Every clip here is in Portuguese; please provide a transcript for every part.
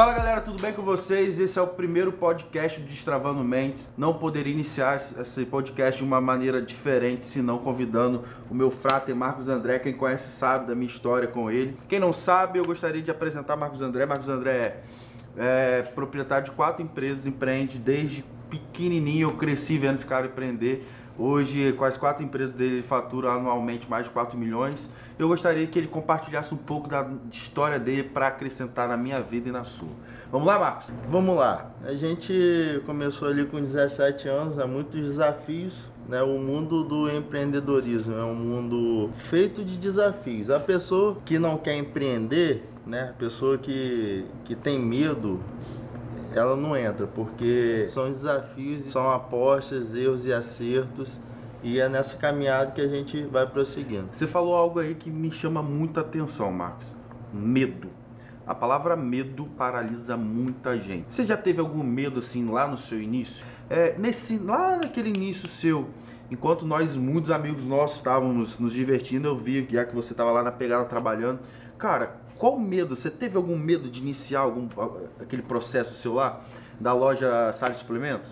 Fala galera, tudo bem com vocês? Esse é o primeiro podcast do Destravando Mentes. Não poderia iniciar esse podcast de uma maneira diferente, senão convidando o meu frater Marcos André. Quem conhece sabe da minha história com ele. Quem não sabe, eu gostaria de apresentar Marcos André. Marcos André é, é proprietário de quatro empresas, empreende desde pequenininho. Eu cresci vendo esse cara empreender. Hoje, com as quatro empresas dele, ele fatura anualmente mais de 4 milhões. Eu gostaria que ele compartilhasse um pouco da história dele para acrescentar na minha vida e na sua. Vamos lá, Marcos? Vamos lá. A gente começou ali com 17 anos, há né? muitos desafios. Né? O mundo do empreendedorismo é um mundo feito de desafios. A pessoa que não quer empreender, né? a pessoa que, que tem medo ela não entra, porque são desafios, são apostas, erros e acertos. E é nessa caminhada que a gente vai prosseguindo. Você falou algo aí que me chama muita atenção, Marcos. Medo. A palavra medo paralisa muita gente. Você já teve algum medo assim lá no seu início? É, nesse, lá naquele início seu, enquanto nós, muitos amigos nossos, estávamos nos divertindo, eu vi, já que você estava lá na pegada trabalhando. Cara, qual medo? Você teve algum medo de iniciar algum, aquele processo seu lá, da loja Salles Suplementos?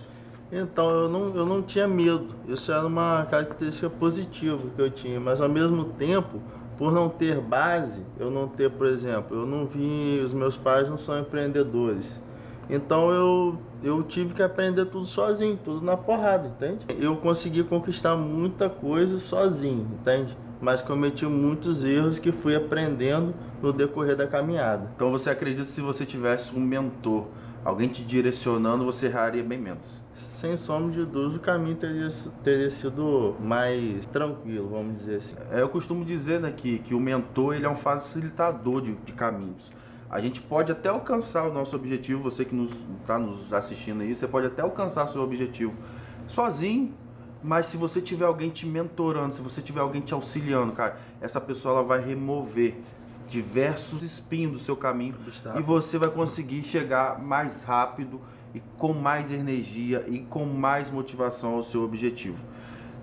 Então, eu não, eu não tinha medo. Isso era uma característica positiva que eu tinha. Mas, ao mesmo tempo, por não ter base, eu não ter, por exemplo, eu não vi... Os meus pais não são empreendedores. Então, eu, eu tive que aprender tudo sozinho, tudo na porrada, entende? Eu consegui conquistar muita coisa sozinho, entende? Mas cometi muitos erros que fui aprendendo no decorrer da caminhada. Então você acredita que se você tivesse um mentor, alguém te direcionando, você erraria bem menos? Sem sombra de dúvida, o caminho teria, teria sido mais tranquilo, vamos dizer assim. É, eu costumo dizer né, que, que o mentor ele é um facilitador de, de caminhos. A gente pode até alcançar o nosso objetivo, você que está nos, nos assistindo aí, você pode até alcançar seu objetivo sozinho, mas se você tiver alguém te mentorando, se você tiver alguém te auxiliando, cara, essa pessoa ela vai remover diversos espinhos do seu caminho e você vai conseguir chegar mais rápido e com mais energia e com mais motivação ao seu objetivo.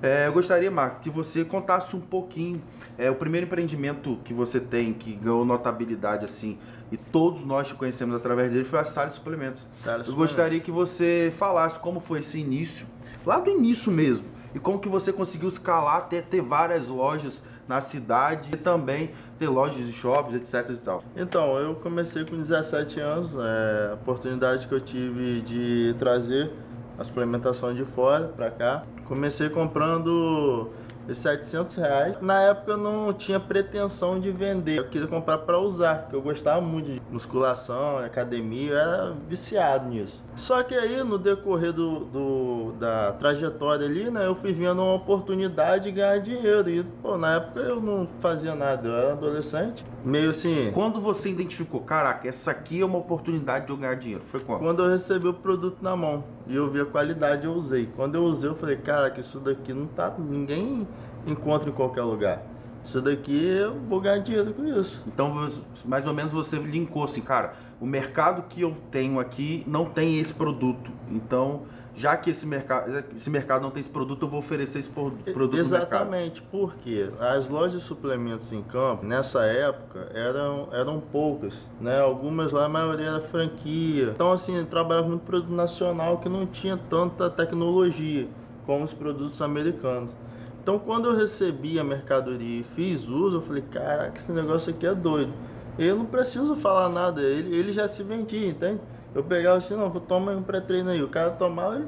É, eu gostaria, Marco, que você contasse um pouquinho é, o primeiro empreendimento que você tem que ganhou notabilidade assim e todos nós te conhecemos através dele foi a Salles Suplementos. Salles eu gostaria que você falasse como foi esse início, lá do início mesmo, e como que você conseguiu escalar até ter várias lojas na cidade e também ter lojas de shoppings, etc e tal. Então, eu comecei com 17 anos, é, a oportunidade que eu tive de trazer a suplementação de fora para cá. Comecei comprando de 700 reais. Na época eu não tinha pretensão de vender, eu queria comprar para usar, porque eu gostava muito de musculação, academia, eu era viciado nisso. Só que aí no decorrer do, do, da trajetória ali, né, eu fui vendo uma oportunidade de ganhar dinheiro. E pô, na época eu não fazia nada, eu era adolescente, meio assim. Quando você identificou, caraca, essa aqui é uma oportunidade de eu ganhar dinheiro? Foi quando? Quando eu recebi o produto na mão e eu vi a qualidade, eu usei. Quando eu usei, eu falei, caraca, isso daqui não tá. Ninguém encontra em qualquer lugar. Isso daqui eu vou ganhar dinheiro com isso. Então, mais ou menos você linkou assim, cara, o mercado que eu tenho aqui não tem esse produto. Então, já que esse mercado, esse mercado não tem esse produto, eu vou oferecer esse produto Exatamente, porque as lojas de suplementos em campo, nessa época, eram, eram poucas, né? Algumas lá, a maioria era franquia. Então, assim, trabalhava muito produto nacional que não tinha tanta tecnologia como os produtos americanos. Então, quando eu recebi a mercadoria e fiz uso, eu falei, caraca, esse negócio aqui é doido. Eu não preciso falar nada, ele, ele já se vendia, entende? Eu pegava assim, não, toma um pré-treino aí. O cara tomava, ele,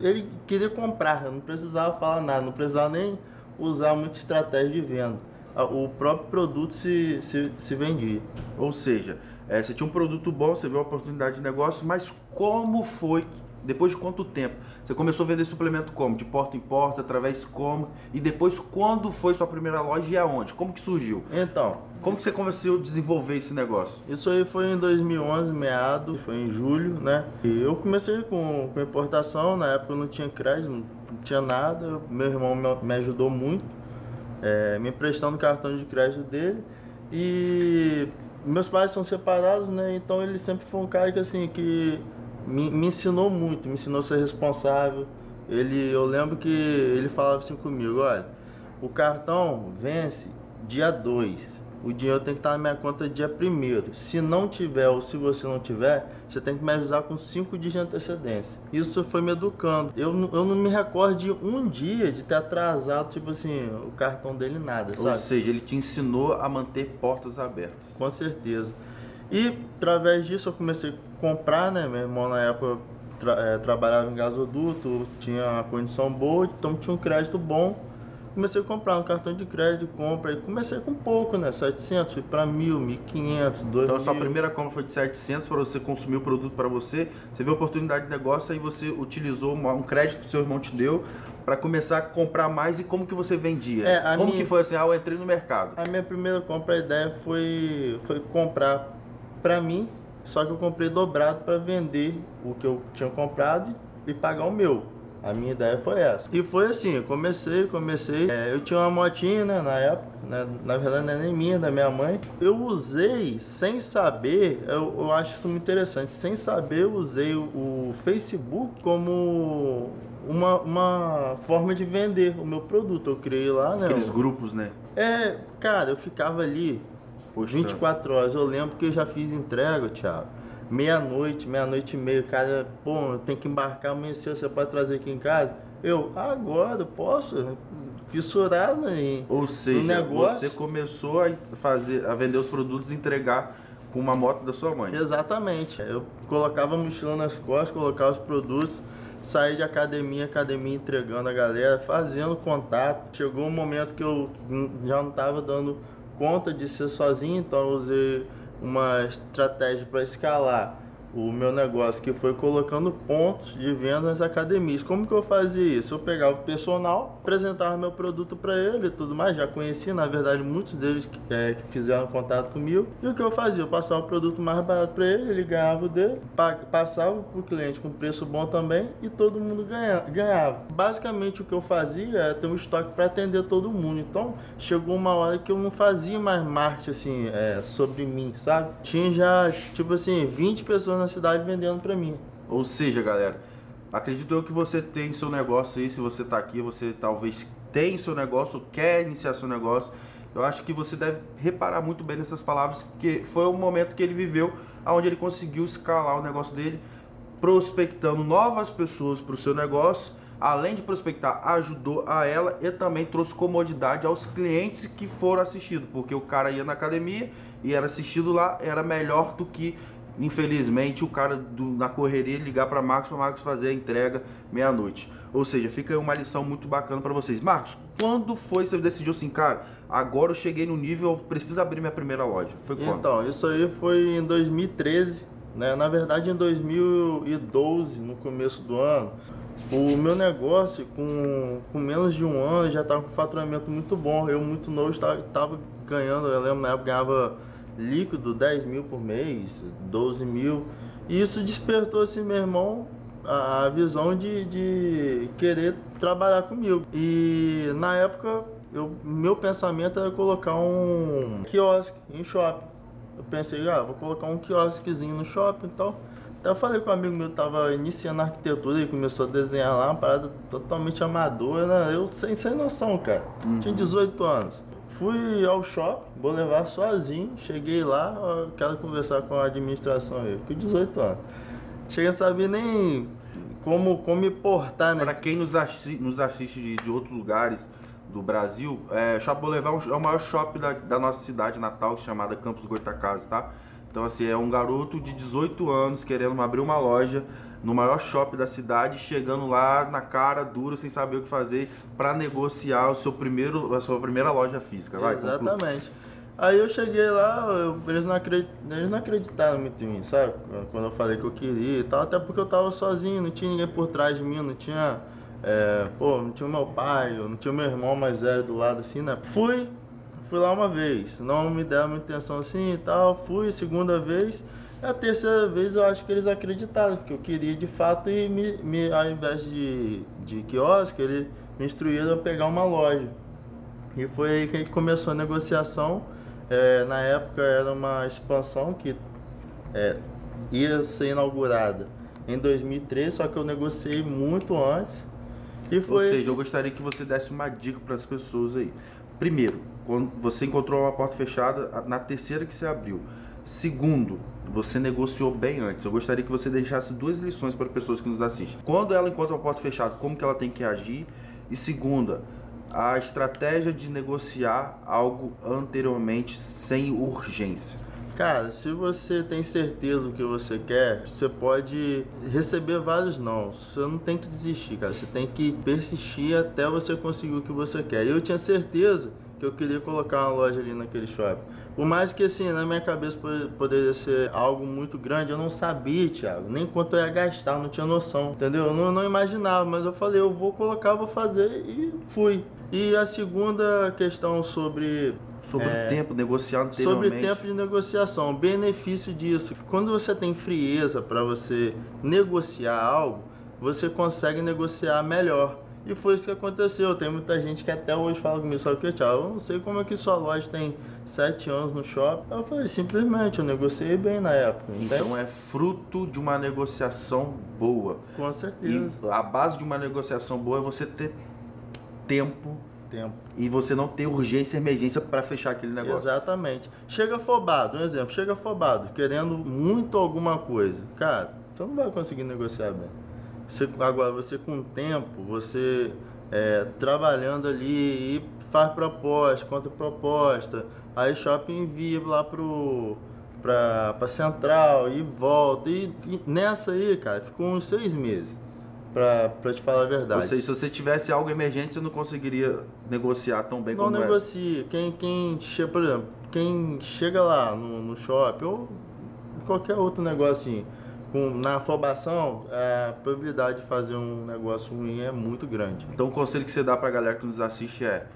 ele queria comprar, não precisava falar nada, não precisava nem usar muita estratégia de venda. O próprio produto se, se, se vendia. Ou seja, é, você tinha um produto bom, você viu a oportunidade de negócio, mas como foi depois de quanto tempo? Você começou a vender suplemento como? De porta em porta, através como? E depois quando foi sua primeira loja e aonde? Como que surgiu? Então, como que você começou a desenvolver esse negócio? Isso aí foi em 2011, meado, foi em julho, né? E eu comecei com, com importação, na época eu não tinha crédito, não tinha nada, meu irmão me, ajudou muito, é, me emprestando o cartão de crédito dele e meus pais são separados, né? Então ele sempre foi um cara que assim, que me, me ensinou muito, me ensinou a ser responsável. Ele, eu lembro que ele falava assim comigo, olha, o cartão vence dia 2. o dinheiro tem que estar na minha conta dia primeiro. Se não tiver ou se você não tiver, você tem que me avisar com cinco dias de antecedência. Isso foi me educando. Eu, eu não me recordo de um dia de ter atrasado, tipo assim, o cartão dele nada, sabe? Ou seja, ele te ensinou a manter portas abertas. Com certeza. E através disso eu comecei a comprar, né? Meu irmão na época tra é, trabalhava em gasoduto, tinha uma condição boa, então tinha um crédito bom comecei a comprar um cartão de crédito, compra, e comecei com pouco, né? 700, fui para 1.000, 1.500, 2.000. Então a sua primeira compra foi de 700 para você consumir o produto para você, você viu a oportunidade de negócio e você utilizou um crédito que o seu irmão te deu para começar a comprar mais e como que você vendia? É, como minha... que foi assim, ah, eu entrei no mercado? A minha primeira compra, a ideia foi, foi comprar para mim, só que eu comprei dobrado para vender o que eu tinha comprado e pagar o meu. A minha ideia foi essa. E foi assim, eu comecei, comecei. É, eu tinha uma motinha, né, na época, né, na verdade não é nem minha, da minha mãe. Eu usei sem saber, eu, eu acho isso muito interessante, sem saber eu usei o, o Facebook como uma, uma forma de vender o meu produto. Eu criei lá, né? Aqueles grupos, né? É, cara, eu ficava ali Poxa. 24 horas. Eu lembro que eu já fiz entrega, Thiago meia-noite, meia-noite e meia, cara, pô, tem que embarcar amanhã cedo, você pode trazer aqui em casa? Eu, agora, posso? Fissurado em Ou seja, negócio. você começou a fazer, a vender os produtos e entregar com uma moto da sua mãe. Exatamente. Eu colocava a mochila nas costas, colocava os produtos, saí de academia, academia entregando a galera, fazendo contato. Chegou um momento que eu já não estava dando conta de ser sozinho, então usei uma estratégia para escalar o meu negócio, que foi colocando pontos de venda nas academias. Como que eu fazia isso? Eu pegava o personal, apresentava meu produto para ele e tudo mais, já conhecia, na verdade, muitos deles que, é, que fizeram contato comigo. E o que eu fazia? Eu passava o produto mais barato para ele, ele ganhava o dele, passava para o cliente com preço bom também e todo mundo ganha, ganhava. Basicamente, o que eu fazia era ter um estoque para atender todo mundo. Então, chegou uma hora que eu não fazia mais marketing assim, é, sobre mim, sabe? Tinha já, tipo assim, 20 pessoas na cidade vendendo para mim. Ou seja, galera, acredito eu que você tem seu negócio aí, se você está aqui, você talvez tem seu negócio, quer iniciar seu negócio. Eu acho que você deve reparar muito bem nessas palavras, porque foi o momento que ele viveu, onde ele conseguiu escalar o negócio dele, prospectando novas pessoas para o seu negócio. Além de prospectar, ajudou a ela e também trouxe comodidade aos clientes que foram assistidos, porque o cara ia na academia e era assistido lá, era melhor do que infelizmente, o cara do, na correria ligar para Marcos para Marcos fazer a entrega meia-noite. Ou seja, fica aí uma lição muito bacana para vocês. Marcos, quando foi que você decidiu assim, cara, agora eu cheguei no nível, preciso abrir minha primeira loja? Foi quando? Então, isso aí foi em 2013, né? Na verdade, em 2012, no começo do ano. O meu negócio, com, com menos de um ano, já estava com faturamento muito bom. Eu, muito novo, estava ganhando, eu lembro na época, ganhava líquido 10 mil por mês, 12 mil. E isso despertou assim, meu irmão, a, visão de, de querer trabalhar comigo. E na época, eu, meu pensamento era colocar um quiosque em shopping. Eu pensei, ah, vou colocar um quiosquezinho no shopping e então. tal. Até eu falei com um amigo meu que tava iniciando a arquitetura e começou a desenhar lá, uma parada totalmente amadora, né? Eu sem, sem noção, cara. Uhum. Tinha 18 anos. Fui ao shopping, vou levar sozinho. Cheguei lá, quero conversar com a administração aí, com 18 anos. Cheguei a saber nem como, como me portar, né? Para quem nos, assi nos assiste de, de, outros lugares do Brasil, é, Shopping Boulevard é o maior shopping da, da nossa cidade natal, chamada Campos Goitacazes, tá? Então, assim, é um garoto de 18 anos querendo abrir uma loja no maior shopping da cidade, chegando lá na cara dura, sem saber o que fazer, para negociar o seu primeiro, a sua primeira loja física. Vai, Exatamente. Conclui. Aí eu cheguei lá, eu, eles, não acredit, eles não acreditaram muito em mim, sabe? Quando eu falei que eu queria e tal, até porque eu tava sozinho, não tinha ninguém por trás de mim, não tinha. É, pô, não tinha meu pai, não tinha meu irmão mais velho do lado assim, né? Fui, fui lá uma vez, não me deram muita atenção assim e tal, fui segunda vez. A terceira vez eu acho que eles acreditaram que eu queria de fato e me, me, ao invés de, de quiosque, ele me instruíram a pegar uma loja. E foi aí que a gente começou a negociação. É, na época era uma expansão que é, ia ser inaugurada em 2013, só que eu negociei muito antes. E foi... Ou seja, eu gostaria que você desse uma dica para as pessoas aí. Primeiro, quando você encontrou uma porta fechada, na terceira que você abriu. Segundo, você negociou bem antes. Eu gostaria que você deixasse duas lições para pessoas que nos assistem. Quando ela encontra uma porta fechada, como que ela tem que agir? E segunda, a estratégia de negociar algo anteriormente sem urgência. Cara, se você tem certeza do que você quer, você pode receber vários não. Você não tem que desistir, cara. Você tem que persistir até você conseguir o que você quer. Eu tinha certeza que eu queria colocar uma loja ali naquele shopping. Por mais que assim, na minha cabeça poderia ser algo muito grande, eu não sabia, Thiago, nem quanto eu ia gastar, não tinha noção, entendeu? Eu não, não imaginava, mas eu falei, eu vou colocar, vou fazer e fui. E a segunda questão sobre Sobre é, tempo, negociar anteriormente. Sobre tempo de negociação. O benefício disso, quando você tem frieza para você negociar algo, você consegue negociar melhor. E foi isso que aconteceu. Tem muita gente que até hoje fala comigo, sabe o que, Thiago? Eu não sei como é que sua loja tem sete anos no shopping. Eu falei, simplesmente, eu negociei bem na época. Então é fruto de uma negociação boa. Com certeza. E a base de uma negociação boa é você ter tempo tempo. E você não ter urgência e emergência para fechar aquele negócio. Exatamente. Chega afobado, um exemplo, chega afobado, querendo muito alguma coisa. Cara, você não vai conseguir negociar bem. Você, agora, você com tempo, você é, trabalhando ali e faz proposta, contra proposta, aí shopping envia lá pro pra, pra central e volta. E, e nessa aí, cara, ficou uns seis meses pra, pra te falar a verdade. Ou seja, se você tivesse algo emergente, você não conseguiria negociar tão bem não como é. negocia. É. Quem, quem, por exemplo, quem chega lá no, no shopping ou qualquer outro negócio assim, com, na afobação, a probabilidade de fazer um negócio ruim é muito grande. Então o conselho que você dá pra galera que nos assiste é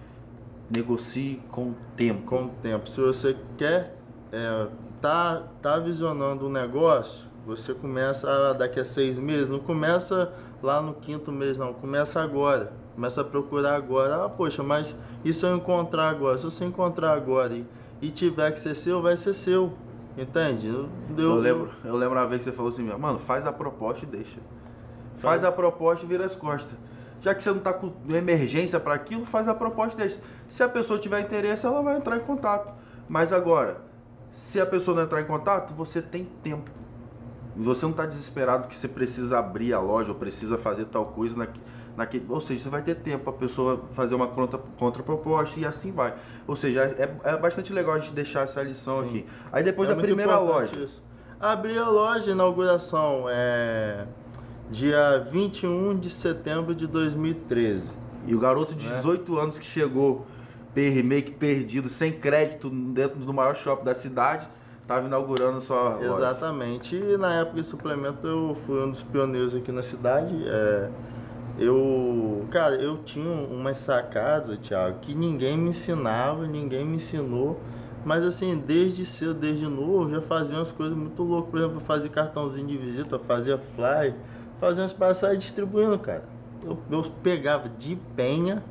negocie com tempo. Com tempo. Se você quer é, tá, tá visionando um negócio, você começa a, daqui a seis meses, não começa lá no quinto mês, não. Começa agora. Começa a procurar agora. Ah, poxa, mas e se eu encontrar agora? Se você encontrar agora e, e tiver que ser seu, vai ser seu. Entende? Eu, eu, eu lembro, eu lembro uma vez que você falou assim, mano, faz a proposta e deixa. Faz a proposta e vira as costas. Já que você não está com emergência para aquilo, faz a proposta e deixa. Se a pessoa tiver interesse, ela vai entrar em contato. Mas agora, se a pessoa não entrar em contato, você tem tempo você não está desesperado que você precisa abrir a loja ou precisa fazer tal coisa naquele, naquele ou seja, você vai ter tempo para a pessoa fazer uma contra, contraproposta e assim vai. Ou seja, é, é bastante legal a gente deixar essa lição Sim. aqui. Aí depois é da primeira loja. Isso. Abri a loja, inauguração é dia 21 de setembro de 2013. E o garoto de 18 é. anos que chegou meio que perdido, sem crédito, dentro do maior shopping da cidade, estava inaugurando sua loja. Exatamente. E na época de suplemento eu fui um dos pioneiros aqui na cidade. É, eu, cara, eu tinha umas sacadas, Thiago, que ninguém me ensinava, ninguém me ensinou. Mas assim, desde cedo, desde novo, já fazia umas coisas muito loucas. Por exemplo, fazia cartãozinho de visita, fazia fly, fazia umas passagens distribuindo, cara. Eu, eu pegava de penha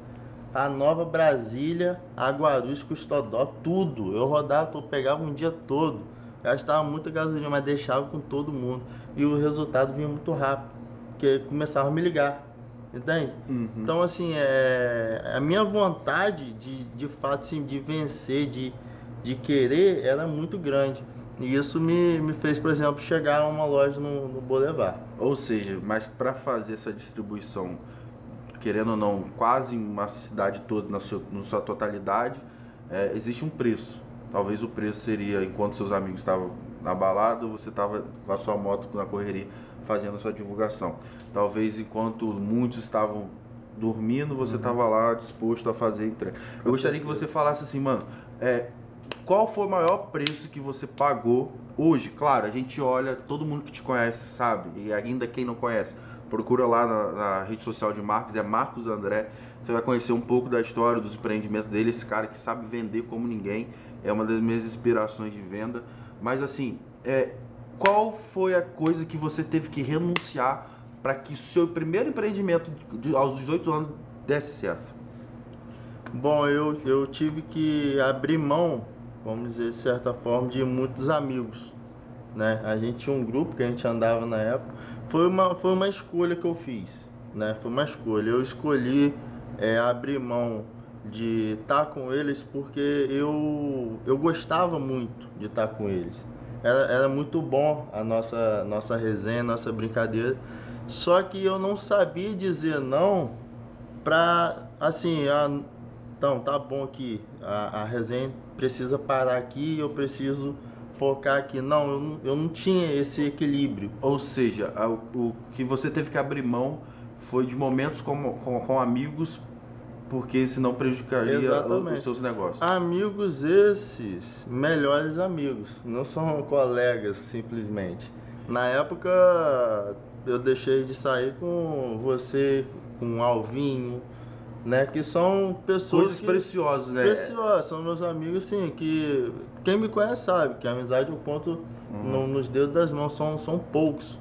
a Nova Brasília, a Guarulhos, Custodó, tudo. Eu rodava, eu pegava um dia todo. Gastava muita gasolina, mas deixava com todo mundo. E o resultado vinha muito rápido. Porque começava a me ligar. Entende? Uhum. Então, assim, é, a minha vontade de, de fato, assim, de vencer, de, de querer, era muito grande. E isso me, me fez, por exemplo, chegar a uma loja no, no Boulevard. Ou seja, mas para fazer essa distribuição querendo ou não, quase uma cidade toda na sua, na sua totalidade, é, existe um preço. Talvez o preço seria, enquanto seus amigos estavam na balada, você estava com a sua moto na correria fazendo a sua divulgação. Talvez enquanto muitos estavam dormindo, você estava uhum. lá disposto a fazer entrega. Eu gostaria que você falasse assim, mano, é, qual foi o maior preço que você pagou hoje? Claro, a gente olha, todo mundo que te conhece sabe, e ainda quem não conhece procura lá na, na, rede social de Marcos, é Marcos André. Você vai conhecer um pouco da história dos empreendimentos dele, esse cara que sabe vender como ninguém, é uma das minhas inspirações de venda. Mas assim, é, qual foi a coisa que você teve que renunciar para que o seu primeiro empreendimento de, aos 18 anos desse certo? Bom, eu, eu tive que abrir mão, vamos dizer de certa forma, de muitos amigos. Né? A gente tinha um grupo que a gente andava na época foi uma, foi uma escolha que eu fiz. né? Foi uma escolha. Eu escolhi é, abrir mão de estar com eles porque eu, eu gostava muito de estar com eles. Era, era muito bom a nossa, nossa resenha, nossa brincadeira. Só que eu não sabia dizer não pra, assim, a, então tá bom aqui, a, a resenha precisa parar aqui, eu preciso focar aqui. Não, eu não, eu não tinha esse equilíbrio. Ou seja, o, o que você teve que abrir mão foi de momentos com, com, com amigos porque senão prejudicaria Exatamente. os seus negócios. Amigos esses, melhores amigos, não são colegas simplesmente. Na época eu deixei de sair com você, com Alvinho, né, que são pessoas coisas que, preciosas, né? Preciosas, são meus amigos sim, que quem me conhece sabe que a amizade eu conto uhum. no, nos dedos das mãos, são, são poucos.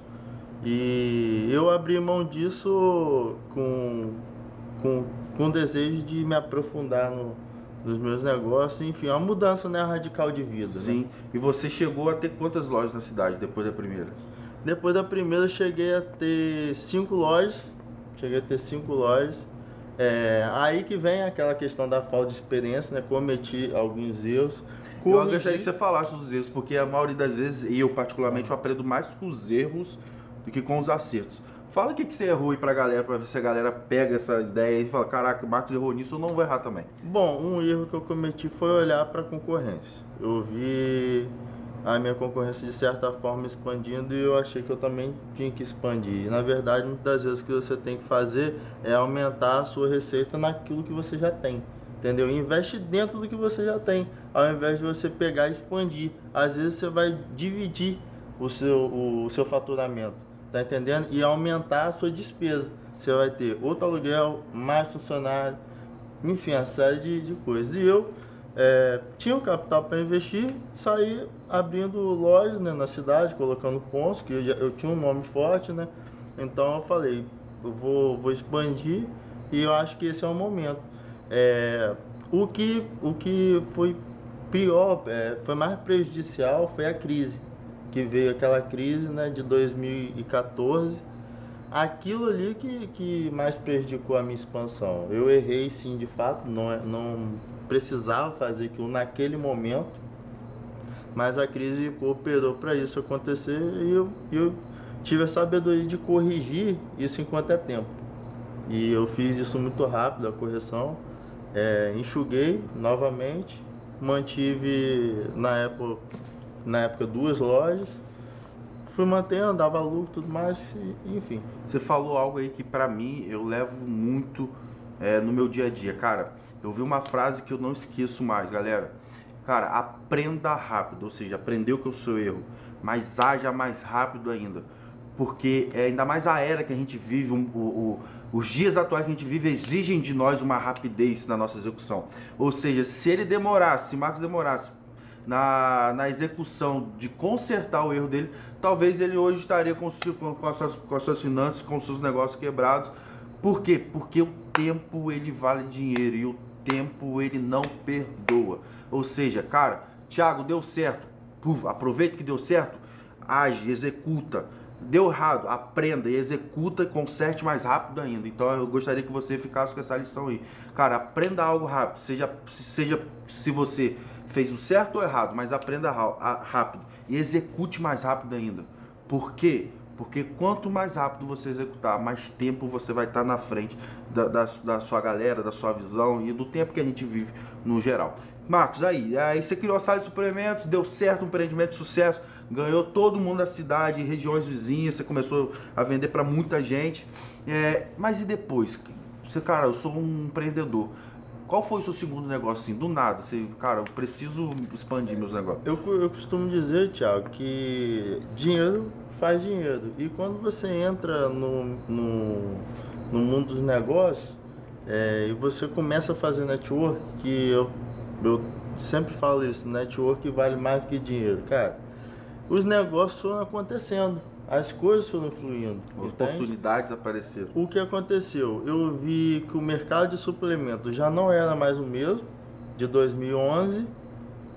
E eu abri mão disso com, com com desejo de me aprofundar no, nos meus negócios, enfim, uma mudança né, radical de vida. Sim. Né? E você chegou a ter quantas lojas na cidade depois da primeira? Depois da primeira eu cheguei a ter cinco lojas. Cheguei a ter cinco lojas. É, aí que vem aquela questão da falta de experiência, né? Cometi alguns erros. Corrigi... Eu gostaria que você falasse dos erros, porque a maioria das vezes, eu particularmente, eu aprendo mais com os erros do que com os acertos. Fala o que, que você errou aí pra galera, pra ver se a galera pega essa ideia e fala, caraca, o Marcos errou nisso, eu não vou errar também. Bom, um erro que eu cometi foi olhar pra concorrência. Eu vi a minha concorrência de certa forma expandindo e eu achei que eu também tinha que expandir. na verdade, muitas vezes o que você tem que fazer é aumentar a sua receita naquilo que você já tem. Entendeu? Investe dentro do que você já tem, ao invés de você pegar e expandir. Às vezes você vai dividir o seu, o seu faturamento tá entendendo? E aumentar a sua despesa. Você vai ter outro aluguel, mais funcionário, enfim, a série de, de coisas. E eu é, tinha o um capital para investir, saí abrindo lojas né, na cidade, colocando pontos, que eu, eu tinha um nome forte, né? Então eu falei, eu vou, vou expandir e eu acho que esse é o momento. É, o, que, o que foi pior, é, foi mais prejudicial foi a crise que veio aquela crise né, de 2014. Aquilo ali que, que mais prejudicou a minha expansão. Eu errei sim, de fato, não, é, não precisava fazer aquilo naquele momento, mas a crise cooperou para isso acontecer e eu, eu tive a sabedoria de corrigir isso enquanto é tempo. E eu fiz isso muito rápido, a correção. É, enxuguei novamente, mantive na época na época duas lojas. Fui mantendo, dava lucro tudo mais, enfim. Você falou algo aí que para mim eu levo muito é, no meu dia a dia. Cara, eu vi uma frase que eu não esqueço mais, galera. Cara, aprenda rápido, ou seja, aprendeu que o seu erro, mas haja mais rápido ainda. Porque é, ainda mais a era que a gente vive, o, o, os dias atuais que a gente vive exigem de nós uma rapidez na nossa execução. Ou seja, se ele demorasse, se Marcos demorasse na, na execução de consertar o erro dele, talvez ele hoje estaria com, com, as suas, com as suas finanças, com os seus negócios quebrados. Por quê? Porque o tempo ele vale dinheiro e o tempo ele não perdoa. Ou seja, cara, Thiago, deu certo. Puf, aproveita que deu certo, age, executa. Deu errado, aprenda e executa e conserte mais rápido ainda. Então eu gostaria que você ficasse com essa lição aí. Cara, aprenda algo rápido. Seja, seja se você fez o certo ou errado, mas aprenda rápido e execute mais rápido ainda. Por quê? Porque quanto mais rápido você executar, mais tempo você vai estar na frente da, da, da, sua galera, da sua visão e do tempo que a gente vive no geral. Marcos, aí, aí você criou a sala de suplementos, deu certo, um empreendimento de sucesso, ganhou todo mundo da cidade, regiões vizinhas, você começou a vender para muita gente. É, mas e depois? Você, cara, eu sou um empreendedor. Qual foi o seu segundo negócio, assim, do nada? Você, cara, eu preciso expandir meus negócios. Eu, eu costumo dizer, Thiago, que dinheiro faz dinheiro. E quando você entra no, no, no mundo dos negócios, é, e você começa a fazer network, que eu, eu sempre falo isso, network vale mais do que dinheiro. Cara, os negócios foram acontecendo as coisas foram fluindo. Oportunidades entende? apareceram. O que aconteceu? Eu vi que o mercado de suplementos já não era mais o mesmo de 2011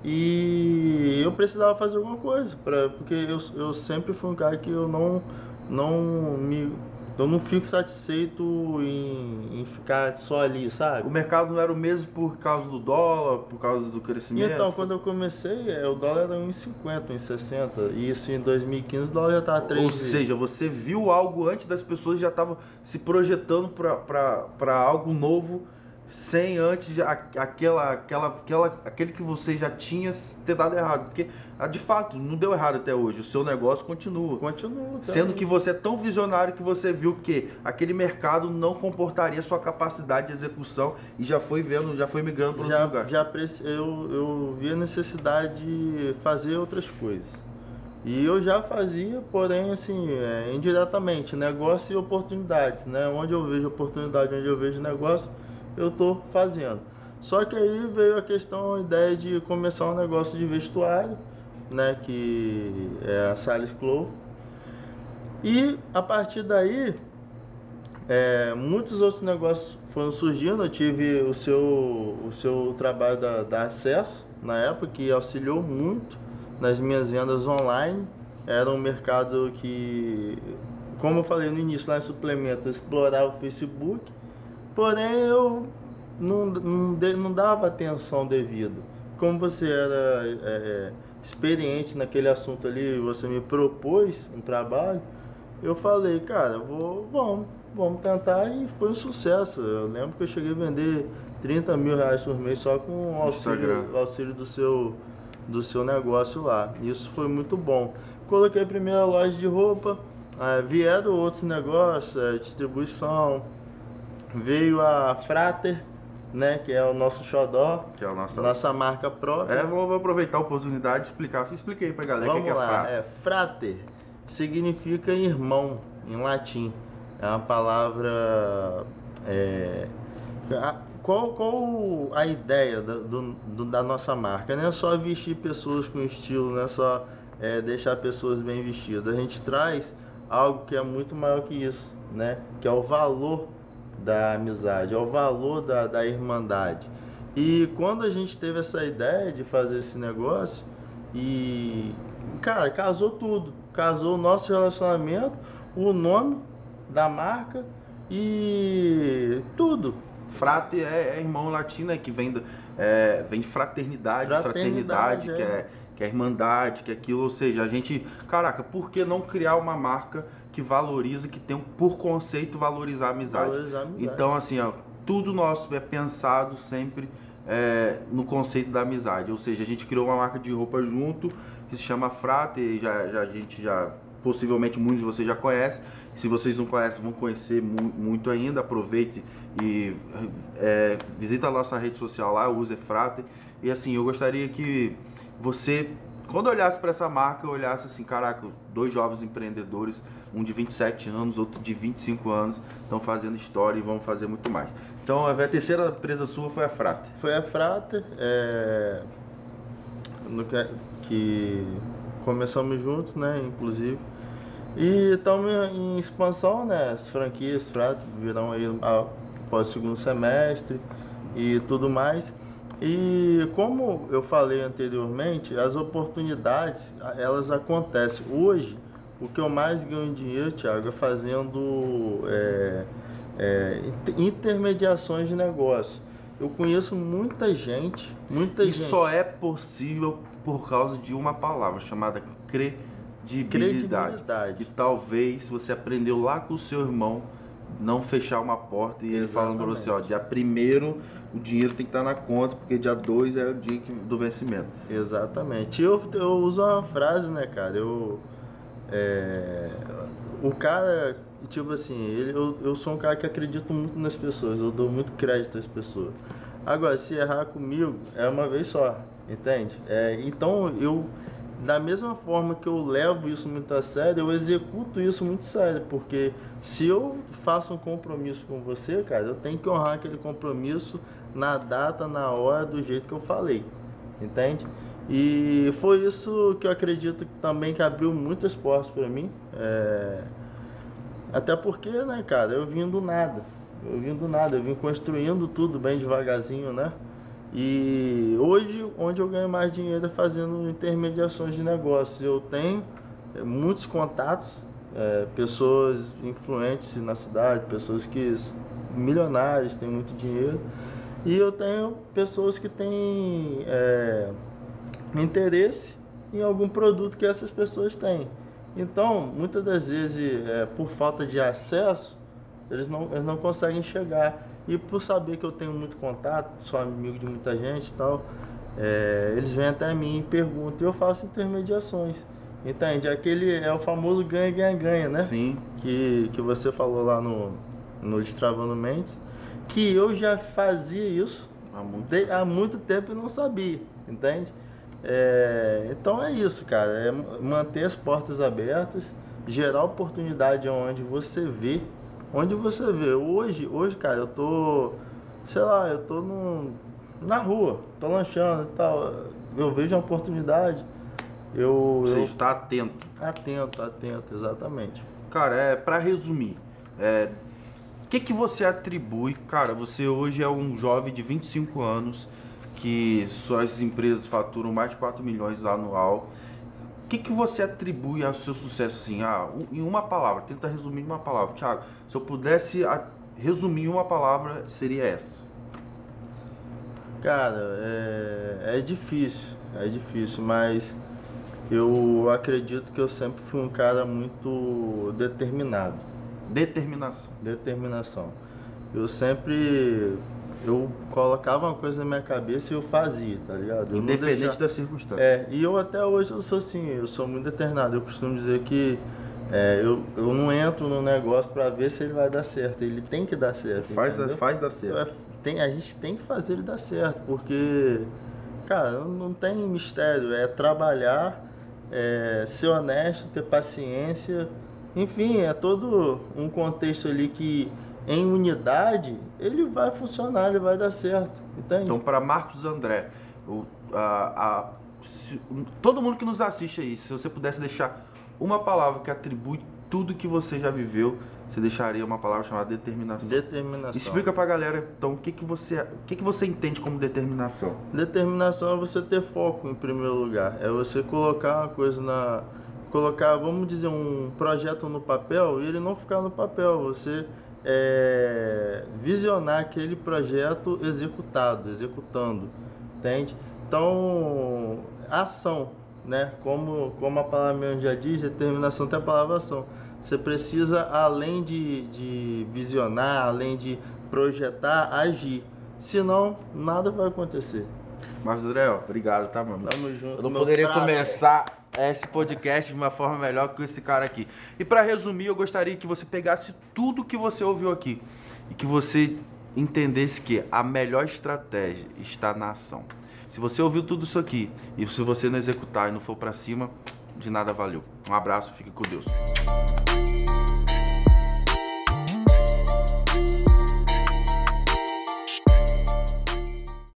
e eu precisava fazer alguma coisa, pra, porque eu, eu sempre fui um cara que eu não, não me eu não fico satisfeito em, em, ficar só ali, sabe? O mercado não era o mesmo por causa do dólar, por causa do crescimento? Então, quando eu comecei, é, o dólar era 1,50, 1,60. E isso em 2015 o dólar já estava 3 Ou seja, você viu algo antes das pessoas já estavam se projetando para algo novo sem antes aquela, aquela, aquela, aquele que você já tinha ter dado errado. Porque, ah, de fato, não deu errado até hoje. O seu negócio continua. Continua. Tá Sendo que você é tão visionário que você viu que aquele mercado não comportaria sua capacidade de execução e já foi vendo, já foi migrando para outro lugar. Já eu, eu vi a necessidade de fazer outras coisas. E eu já fazia, porém, assim, é, indiretamente, negócio e oportunidades, né? Onde eu vejo oportunidade, onde eu vejo negócio, eu estou fazendo. Só que aí veio a questão, a ideia de começar um negócio de vestuário, né, que é a Salles Clow. E a partir daí, é, muitos outros negócios foram surgindo. Eu tive o seu, o seu trabalho da, da Acesso, na época, que auxiliou muito nas minhas vendas online. Era um mercado que, como eu falei no início, lá em suplemento, explorava o Facebook Porém, eu não, não, não dava atenção devida. Como você era é, é, experiente naquele assunto ali, você me propôs um trabalho, eu falei, cara, vou, vamos, vamos tentar e foi um sucesso. Eu lembro que eu cheguei a vender 30 mil reais por mês só com o auxílio, auxílio do, seu, do seu negócio lá. Isso foi muito bom. Coloquei a primeira loja de roupa, é, vieram outros negócios, é, distribuição, veio a Frater, né, que é o nosso xodó, que é a nossa, nossa marca própria. É, vou aproveitar a oportunidade de explicar. Expliquei pra galera Vamos que é lá, frater. é frater significa irmão em latim. É uma palavra é, qual, qual a ideia da, do, do, da nossa marca? Não é só vestir pessoas com estilo, não é só é, deixar pessoas bem vestidas. A gente traz algo que é muito maior que isso, né? Que é o valor da amizade, ao valor da, da irmandade. E quando a gente teve essa ideia de fazer esse negócio, e cara, casou tudo. Casou o nosso relacionamento, o nome da marca e tudo. Frate é, é irmão latino, é que vem, do, é, vem fraternidade, fraternidade, fraternidade é. que é que é irmandade, que é aquilo, ou seja, a gente, caraca, por que não criar uma marca que valoriza, que tem por conceito valorizar a amizade. Valorizar a amizade. Então, assim, ó, tudo nosso é pensado sempre é, no conceito da amizade. Ou seja, a gente criou uma marca de roupa junto que se chama Frate, já, já a gente já possivelmente muitos de vocês já conhecem. Se vocês não conhecem, vão conhecer mu muito ainda. Aproveite e é, visita a nossa rede social lá, use Frate. E assim, eu gostaria que você, quando olhasse para essa marca, olhasse assim, caraca, dois jovens empreendedores um de 27 anos, outro de 25 anos, estão fazendo história e vão fazer muito mais. Então a terceira empresa sua foi a Frater. Foi a Frater, é, que, que começamos juntos, né, inclusive. E estamos em expansão, né, as franquias Frater virão aí após o segundo semestre e tudo mais. E como eu falei anteriormente, as oportunidades elas acontecem. Hoje o que eu mais ganho dinheiro, Thiago, é fazendo é, é, intermediações de negócio. Eu conheço muita gente, muita e gente. E só é possível por causa de uma palavra chamada credibilidade. credibilidade. Que talvez você aprendeu lá com o seu irmão não fechar uma porta e Exatamente. ele falando para você, ó, dia primeiro o dinheiro tem que estar na conta, porque dia 2 é o dia do vencimento. Exatamente. Eu, eu uso uma frase, né, cara? Eu é, o cara, tipo assim, ele, eu, eu sou um cara que acredito muito nas pessoas, eu dou muito crédito às pessoas. Agora, se errar comigo, é uma vez só, entende? É, então, eu, da mesma forma que eu levo isso muito a sério, eu executo isso muito sério, porque se eu faço um compromisso com você, cara, eu tenho que honrar aquele compromisso na data, na hora, do jeito que eu falei, entende? E foi isso que eu acredito também que abriu muitas portas para mim. É... Até porque, né, cara, eu vim do nada. Eu vim do nada, eu vim construindo tudo bem devagarzinho, né? E hoje, onde eu ganho mais dinheiro é fazendo intermediações de negócios. Eu tenho é, muitos contatos, é, pessoas influentes na cidade, pessoas que milionárias, têm muito dinheiro. E eu tenho pessoas que têm é, interesse em algum produto que essas pessoas têm. Então, muitas das vezes, é, por falta de acesso, eles não, eles não conseguem chegar. E por saber que eu tenho muito contato, sou amigo de muita gente e tal, é, eles vêm até mim e perguntam, e eu faço intermediações. Entende? Aquele é o famoso ganha, ganha, ganha, né? Sim. Que, que você falou lá no, no Destravando Mentes, que eu já fazia isso Há muito de, há muito tempo e não sabia, entende? É, então é isso, cara, é manter as portas abertas, gerar oportunidade onde você vê, onde você vê. Hoje, hoje, cara, eu tô, sei lá, eu tô no, na rua, tô lanchando e tal, eu vejo uma oportunidade, eu, Você eu está atento. atento, atento, exatamente. Cara, é para resumir, é, o que, que você atribui? Cara, você hoje é um jovem de 25 anos que suas empresas faturam mais de 4 milhões anual. O que, que você atribui ao seu sucesso assim? Ah, em uma palavra, tenta resumir em uma palavra. Thiago, se eu pudesse resumir em uma palavra, seria essa. Cara, é, é difícil, é difícil, mas eu acredito que eu sempre fui um cara muito determinado, Determinação. determinação. Eu sempre eu colocava uma coisa na minha cabeça e eu fazia, tá ligado? Eu Independente deixava- da circunstância. É, e eu até hoje eu sou assim, eu sou muito determinado. Eu costumo dizer que é, eu, eu não entro no negócio pra ver se ele vai dar certo. Ele tem que dar certo. Faz, entendeu? faz dar certo. É, tem, a gente tem que fazer ele dar certo, porque, cara, não tem mistério. É trabalhar, é, ser honesto, ter paciência. Enfim, é todo um contexto ali que, em unidade, ele vai funcionar, ele vai dar certo. Entende? Então, para Marcos André, o- a- a- se- todo mundo que nos assiste aí, se você pudesse deixar uma palavra que atribui tudo que você já viveu, você deixaria uma palavra chamada determinação. Determinação. Explica pra galera, então, o que, que, você, o que, que você entende como determinação? Determinação é você ter foco em primeiro lugar. É você colocar uma coisa na. Colocar, vamos dizer, um projeto no papel e ele não ficar no papel. Você é, visionar aquele projeto executado, executando. Entende? Então, ação, né? Como, como a palavra mesmo já diz, determinação tem a palavra ação. Você precisa, além de, de visionar, além de projetar, agir. Senão, nada vai acontecer. André, ó, obrigado, tá, mano? Tamo junto. Eu não poderia prato. começar esse podcast de uma forma melhor que esse cara aqui. E para resumir, eu gostaria que você pegasse tudo que você ouviu aqui e que você entendesse que a melhor estratégia está na ação. Se você ouviu tudo isso aqui e se você não executar e não for para cima, de nada valeu. Um abraço, fique com Deus.